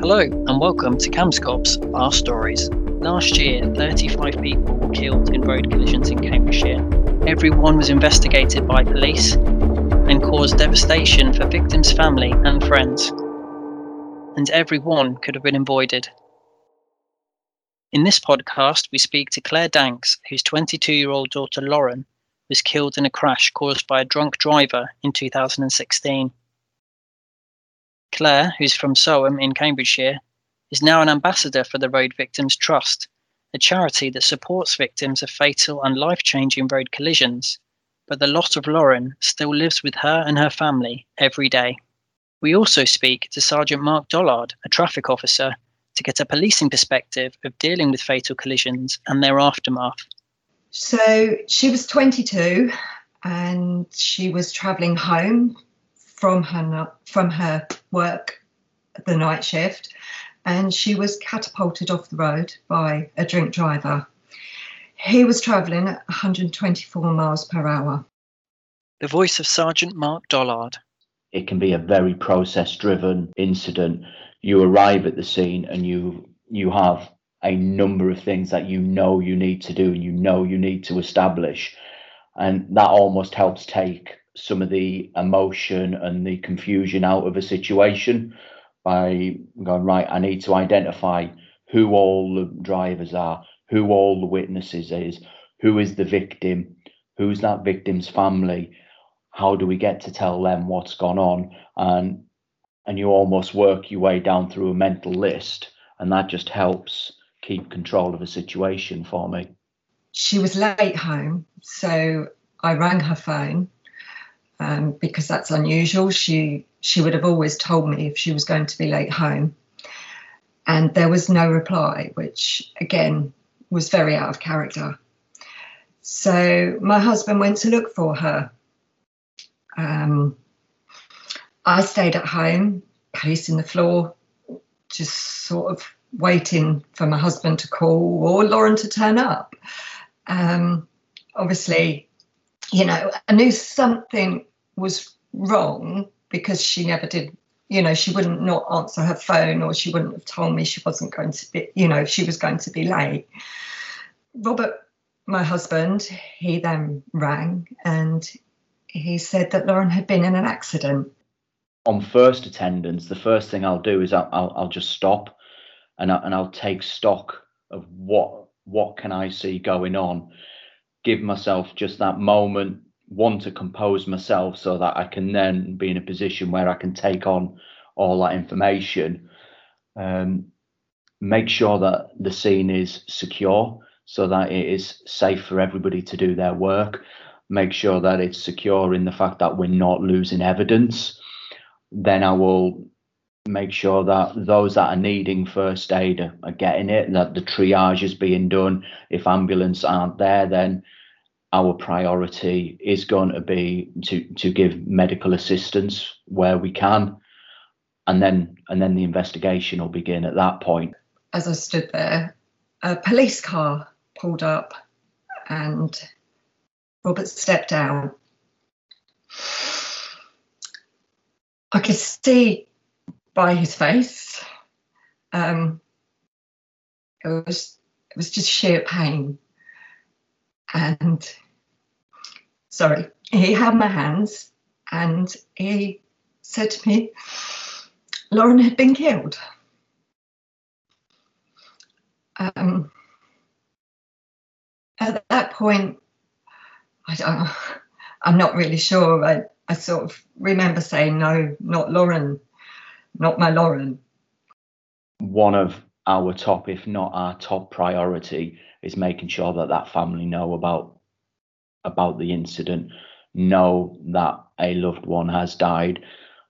Hello and welcome to Cambs Cops Our Stories. Last year, 35 people were killed in road collisions in Cambridgeshire. Everyone was investigated by police and caused devastation for victims' family and friends. And every one could have been avoided. In this podcast, we speak to Claire Danks, whose 22 year old daughter Lauren was killed in a crash caused by a drunk driver in 2016. Claire, who's from Soham in Cambridgeshire, is now an ambassador for the Road Victims Trust, a charity that supports victims of fatal and life changing road collisions. But the loss of Lauren still lives with her and her family every day. We also speak to Sergeant Mark Dollard, a traffic officer, to get a policing perspective of dealing with fatal collisions and their aftermath. So she was 22 and she was travelling home from her from her work, the night shift, and she was catapulted off the road by a drink driver. He was travelling at 124 miles per hour. The voice of Sergeant Mark Dollard. It can be a very process driven incident. You arrive at the scene and you you have a number of things that you know you need to do and you know you need to establish. And that almost helps take some of the emotion and the confusion out of a situation by going right i need to identify who all the drivers are who all the witnesses is who is the victim who's that victim's family how do we get to tell them what's gone on? And and you almost work your way down through a mental list and that just helps keep control of a situation for me. She was late home so i rang her phone um, because that's unusual. She she would have always told me if she was going to be late home, and there was no reply, which again was very out of character. So my husband went to look for her. Um, I stayed at home, pacing the floor, just sort of waiting for my husband to call or Lauren to turn up. Um, obviously, you know, I knew something was wrong because she never did you know she wouldn't not answer her phone or she wouldn't have told me she wasn't going to be you know she was going to be late. Robert my husband he then rang and he said that lauren had been in an accident. On first attendance the first thing i'll do is i'll, I'll, I'll just stop and, I, and i'll take stock of what what can i see going on. Give myself just that moment want to compose myself so that I can then be in a position where I can take on all that information. Um, make sure that the scene is secure so that it is safe for everybody to do their work. Make sure that it's secure in the fact that we're not losing evidence. Then I will make sure that those that are needing first aid are, are getting it, that the triage is being done. If ambulance aren't there, then our priority is going to be to to give medical assistance where we can. And then and then the investigation will begin at that point. As i stood there a police car pulled up and robert stepped out i could see by his face um, it was it was just sheer pain and sorry, he had my hands and he said to me, Lauren had been killed. Um, at that point, I don't, I'm not really sure. I, I sort of remember saying, no, not Lauren, not my Lauren. One of our top, if not our top priority, is making sure that that family know about about the incident, know that a loved one has died.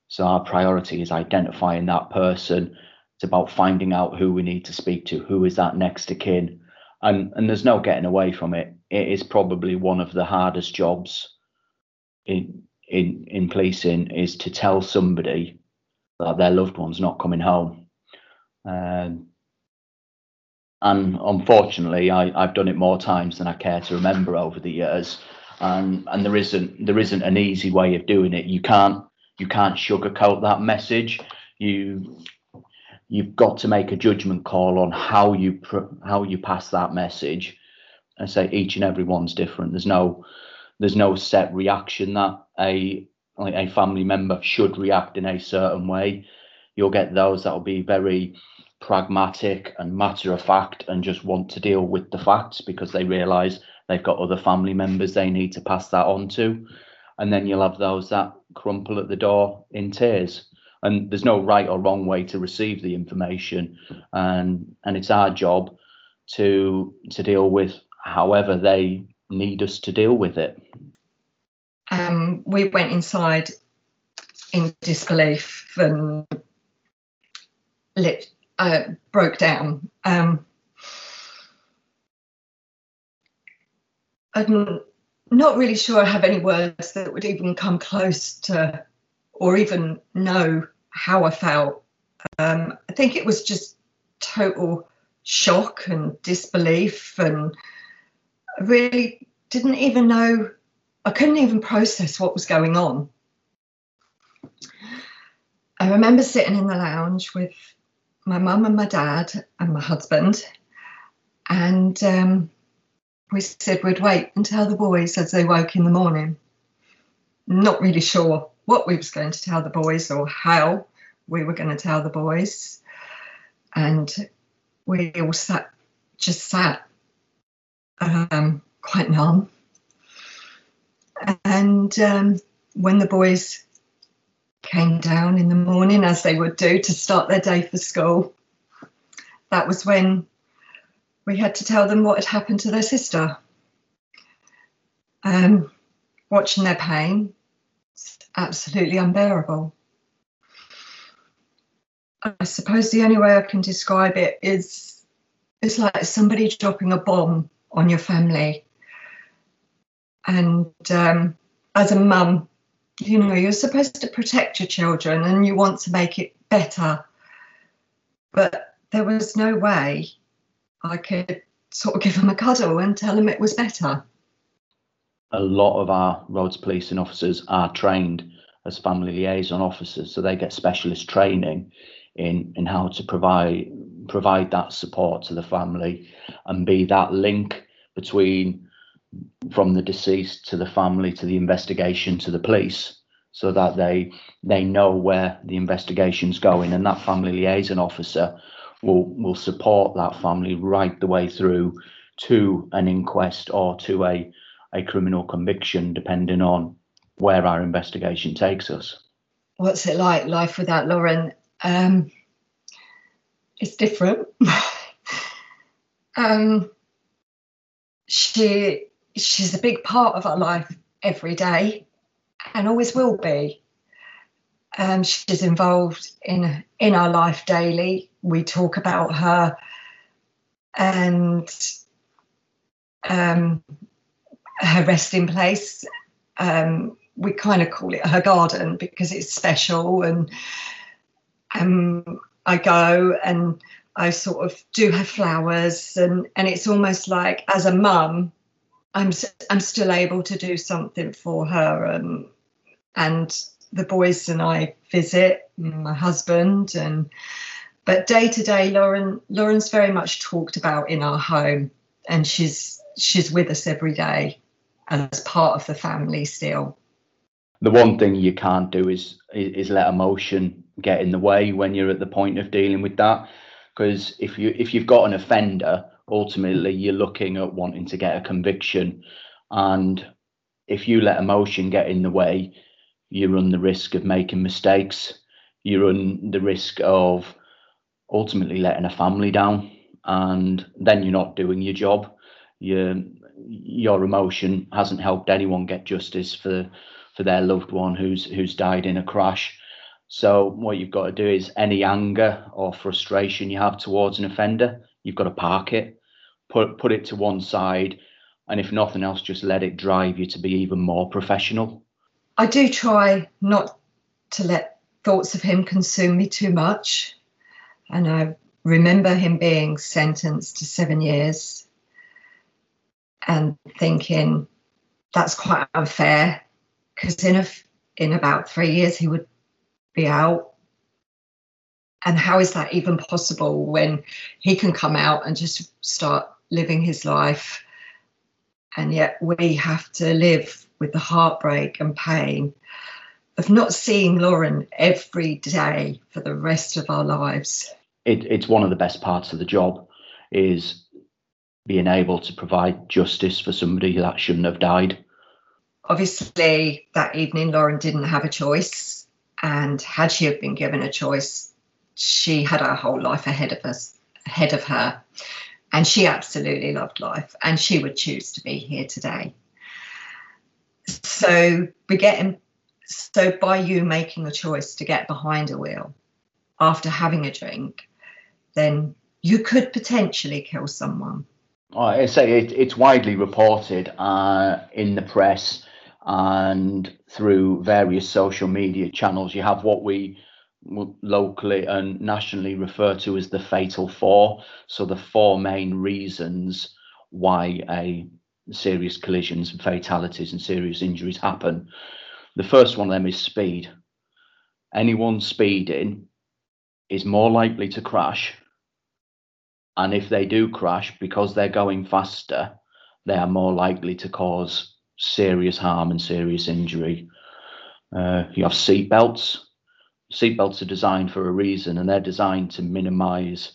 So our priority is identifying that person. It's about finding out who we need to speak to, who is that next of kin, and and there's no getting away from it. It is probably one of the hardest jobs in in in policing is to tell somebody that their loved one's not coming home. Um, and unfortunately, I, I've done it more times than I care to remember over the years. And and there isn't there isn't an easy way of doing it. You can't you can't sugarcoat that message. You you've got to make a judgment call on how you pr- how you pass that message. I say each and every one's different. There's no there's no set reaction that a like a family member should react in a certain way. You'll get those that will be very pragmatic and matter of fact and just want to deal with the facts because they realize they've got other family members they need to pass that on to. And then you'll have those that crumple at the door in tears. And there's no right or wrong way to receive the information. And and it's our job to to deal with however they need us to deal with it. Um, we went inside in disbelief and lit, uh, broke down. Um, I'm not really sure I have any words that would even come close to or even know how I felt. Um, I think it was just total shock and disbelief, and I really didn't even know, I couldn't even process what was going on. I remember sitting in the lounge with my mum and my dad and my husband, and um, we said we'd wait tell the boys as they woke in the morning. Not really sure what we was going to tell the boys or how we were going to tell the boys. And we all sat, just sat, um, quite numb. And um, when the boys came down in the morning, as they would do to start their day for school, that was when we had to tell them what had happened to their sister. Um, watching their pain, It's absolutely unbearable. I suppose the only way I can describe it is it's like somebody dropping a bomb on your family. And um, as a mum, you know, you're supposed to protect your children and you want to make it better. But there was no way I could sort of give them a cuddle and tell them it was better. A lot of our roads policing officers are trained as family liaison officers, so they get specialist training in in how to provide provide that support to the family and be that link between from the deceased to the family to the investigation to the police so that they they know where the investigation's going and that family liaison officer will will support that family right the way through to an inquest or to a a criminal conviction, depending on where our investigation takes us. What's it like, life without Lauren? Um, it's different. um, she she's a big part of our life every day, and always will be. Um, she's involved in in our life daily we talk about her and um, her resting place. Um, we kind of call it her garden because it's special. And um, I go and I sort of do her flowers, and and it's almost like as a mum, I'm I'm still able to do something for her, and and the boys and I visit my husband and but day to day, Lauren Lauren's very much talked about in our home, and she's she's with us every day as part of the family still. The one thing you can't do is is let emotion get in the way when you're at the point of dealing with that, because if you if you've got an offender, ultimately you're looking at wanting to get a conviction, and if you let emotion get in the way, you run the risk of making mistakes. You run the risk of ultimately letting a family down. And then you're not doing your job. Your your emotion hasn't helped anyone get justice for for their loved one who's who's died in a crash. So what you've got to do is any anger or frustration you have towards an offender you've got to park it put put it to one side and if nothing else just let it drive you to be even more professional. I do try not to let thoughts of him consume me too much and I remember him being sentenced to seven years and thinking that's quite unfair because in a, in about three years he would be out. And how is that even possible when he can come out and just start living his life and yet we have to live with the heartbreak and pain of not seeing Lauren every day for the rest of our lives. It, it's one of the best parts of the job is being able to provide justice for somebody that shouldn't have died. Obviously, that evening, Lauren didn't have a choice. And had she have been given a choice, she had her whole life ahead of us, ahead of her. And she absolutely loved life and she would choose to be here today. So we getting so by you making a choice to get behind a wheel after having a drink, then you could potentially kill someone. I say it, it's widely reported uh, in the press and through various social media channels. You have what we locally and nationally refer to as the fatal four. So the four main reasons why a serious collisions and fatalities and serious injuries happen. The first one of them is speed. Anyone speeding is more likely to crash. And if they do crash because they're going faster, they are more likely to cause serious harm and serious injury. Uh, you have seat belts seatbelts are designed for a reason and they're designed to minimize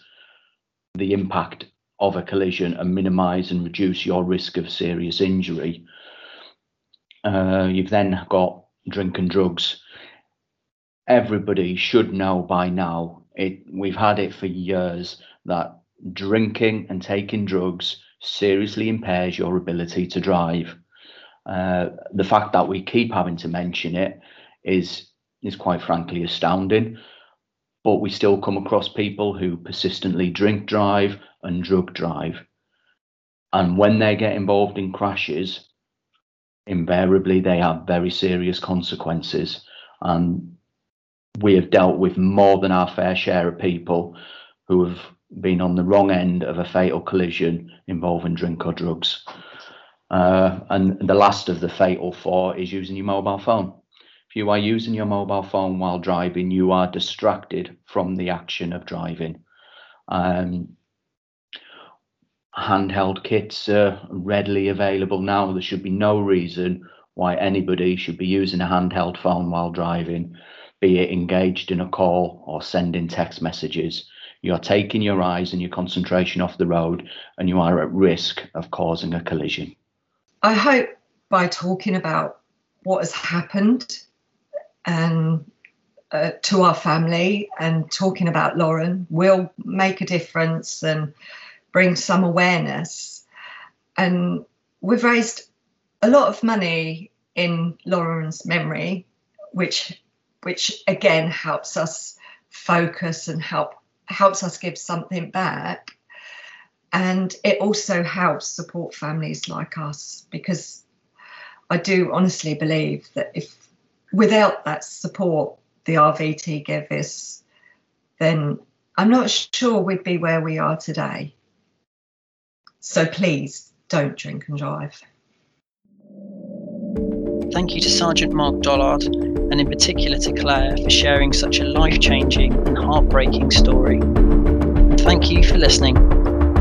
the impact of a collision and minimize and reduce your risk of serious injury. Uh, you've then got drink and drugs. Everybody should know by now, it, we've had it for years, that drinking and taking drugs seriously impairs your ability to drive. Uh, the fact that we keep having to mention it is is quite frankly astounding. But we still come across people who persistently drink drive and drug drive. And when they get involved in crashes, invariably they have very serious consequences. And we have dealt with more than our fair share of people who have been on the wrong end of a fatal collision involving drink or drugs. Uh, and the last of the fatal four is using your mobile phone you are using your mobile phone while driving, you are distracted from the action of driving. Um, handheld kits are readily available now. There should be no reason why anybody should be using a handheld phone while driving, be it engaged in a call or sending text messages. You're taking your eyes and your concentration off the road, and you are at risk of causing a collision. I hope by talking about what has happened and uh, to our family and talking about Lauren will make a difference and bring some awareness. And we've raised a lot of money in Lauren's memory, which which again helps us focus and help helps us give something back. And it also helps support families like us because I do honestly believe that if without that support the RVT give us, then I'm not sure we'd be where we are today. So please don't drink and drive. Thank you to Sergeant Mark Dollard and in particular to Claire for sharing such a life changing and heartbreaking story. Thank you for listening.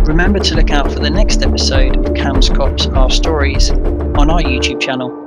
Remember to look out for the next episode of Cambs Cops Our Stories on our YouTube channel.